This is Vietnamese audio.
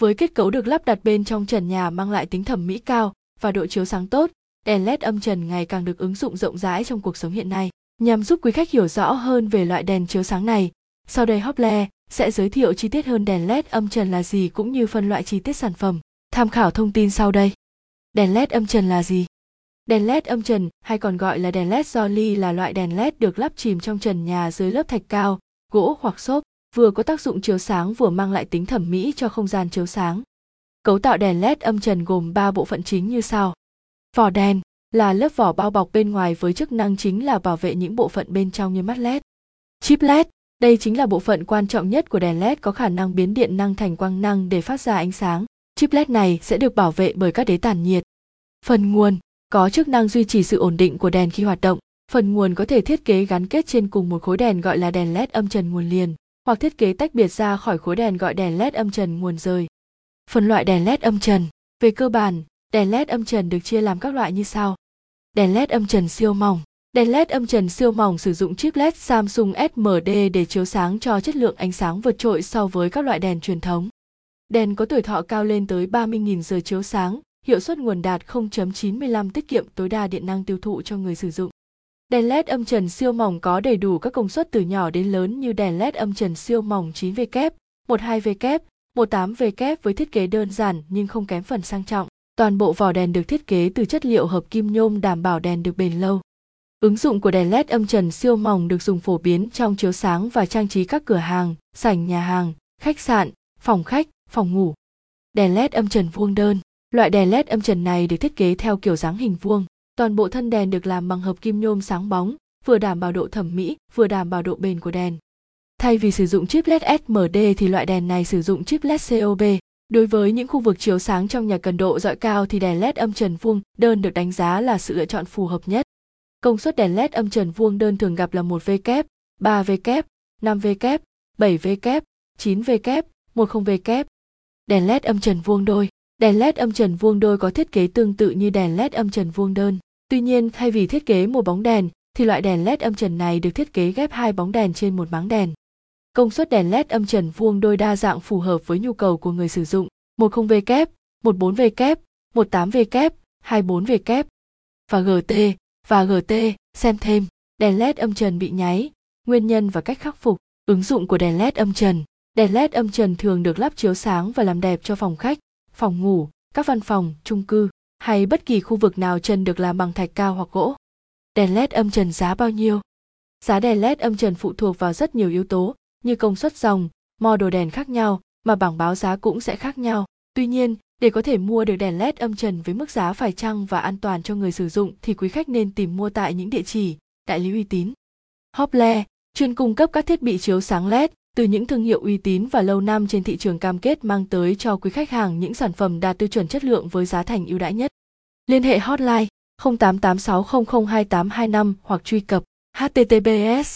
Với kết cấu được lắp đặt bên trong trần nhà mang lại tính thẩm mỹ cao và độ chiếu sáng tốt, đèn LED âm trần ngày càng được ứng dụng rộng rãi trong cuộc sống hiện nay. Nhằm giúp quý khách hiểu rõ hơn về loại đèn chiếu sáng này, sau đây Hople sẽ giới thiệu chi tiết hơn đèn LED âm trần là gì cũng như phân loại chi tiết sản phẩm. Tham khảo thông tin sau đây. Đèn LED âm trần là gì? Đèn LED âm trần hay còn gọi là đèn LED Jolly là loại đèn LED được lắp chìm trong trần nhà dưới lớp thạch cao, gỗ hoặc xốp, vừa có tác dụng chiếu sáng vừa mang lại tính thẩm mỹ cho không gian chiếu sáng. Cấu tạo đèn LED âm trần gồm 3 bộ phận chính như sau. Vỏ đèn là lớp vỏ bao bọc bên ngoài với chức năng chính là bảo vệ những bộ phận bên trong như mắt LED. Chip LED, đây chính là bộ phận quan trọng nhất của đèn LED có khả năng biến điện năng thành quang năng để phát ra ánh sáng. Chip LED này sẽ được bảo vệ bởi các đế tản nhiệt. Phần nguồn có chức năng duy trì sự ổn định của đèn khi hoạt động. Phần nguồn có thể thiết kế gắn kết trên cùng một khối đèn gọi là đèn LED âm trần nguồn liền, hoặc thiết kế tách biệt ra khỏi khối đèn gọi đèn LED âm trần nguồn rời. Phân loại đèn LED âm trần. Về cơ bản, đèn LED âm trần được chia làm các loại như sau. Đèn LED âm trần siêu mỏng. Đèn LED âm trần siêu mỏng sử dụng chip LED Samsung SMD để chiếu sáng cho chất lượng ánh sáng vượt trội so với các loại đèn truyền thống. Đèn có tuổi thọ cao lên tới 30.000 giờ chiếu sáng, hiệu suất nguồn đạt 0.95 tiết kiệm tối đa điện năng tiêu thụ cho người sử dụng. Đèn LED âm trần siêu mỏng có đầy đủ các công suất từ nhỏ đến lớn như đèn LED âm trần siêu mỏng 9W, 12W, 18W với thiết kế đơn giản nhưng không kém phần sang trọng. Toàn bộ vỏ đèn được thiết kế từ chất liệu hợp kim nhôm đảm bảo đèn được bền lâu. Ứng dụng của đèn LED âm trần siêu mỏng được dùng phổ biến trong chiếu sáng và trang trí các cửa hàng, sảnh nhà hàng, khách sạn, phòng khách, phòng ngủ. Đèn LED âm trần vuông đơn. Loại đèn LED âm trần này được thiết kế theo kiểu dáng hình vuông. Toàn bộ thân đèn được làm bằng hợp kim nhôm sáng bóng, vừa đảm bảo độ thẩm mỹ, vừa đảm bảo độ bền của đèn. Thay vì sử dụng chip LED SMD thì loại đèn này sử dụng chip LED COB. Đối với những khu vực chiếu sáng trong nhà cần độ dọi cao thì đèn LED âm trần vuông đơn được đánh giá là sự lựa chọn phù hợp nhất. Công suất đèn LED âm trần vuông đơn thường gặp là 1V kép, 3V kép, 5V kép, 7V kép, 9V kép, 10V kép. Đèn LED âm trần vuông đôi Đèn LED âm trần vuông đôi có thiết kế tương tự như đèn LED âm trần vuông đơn. Tuy nhiên, thay vì thiết kế một bóng đèn, thì loại đèn LED âm trần này được thiết kế ghép hai bóng đèn trên một máng đèn. Công suất đèn LED âm trần vuông đôi đa dạng phù hợp với nhu cầu của người sử dụng, 10V kép, 14V kép, 18V kép, 24V kép và GT và GT, xem thêm, đèn LED âm trần bị nháy, nguyên nhân và cách khắc phục, ứng dụng của đèn LED âm trần. Đèn LED âm trần thường được lắp chiếu sáng và làm đẹp cho phòng khách, phòng ngủ, các văn phòng, chung cư hay bất kỳ khu vực nào trần được làm bằng thạch cao hoặc gỗ. Đèn LED âm trần giá bao nhiêu? Giá đèn LED âm trần phụ thuộc vào rất nhiều yếu tố như công suất dòng, model đèn khác nhau mà bảng báo giá cũng sẽ khác nhau. Tuy nhiên, để có thể mua được đèn LED âm trần với mức giá phải chăng và an toàn cho người sử dụng thì quý khách nên tìm mua tại những địa chỉ, đại lý uy tín. Hople, chuyên cung cấp các thiết bị chiếu sáng LED, từ những thương hiệu uy tín và lâu năm trên thị trường cam kết mang tới cho quý khách hàng những sản phẩm đạt tiêu chuẩn chất lượng với giá thành ưu đãi nhất. Liên hệ hotline 0886002825 hoặc truy cập https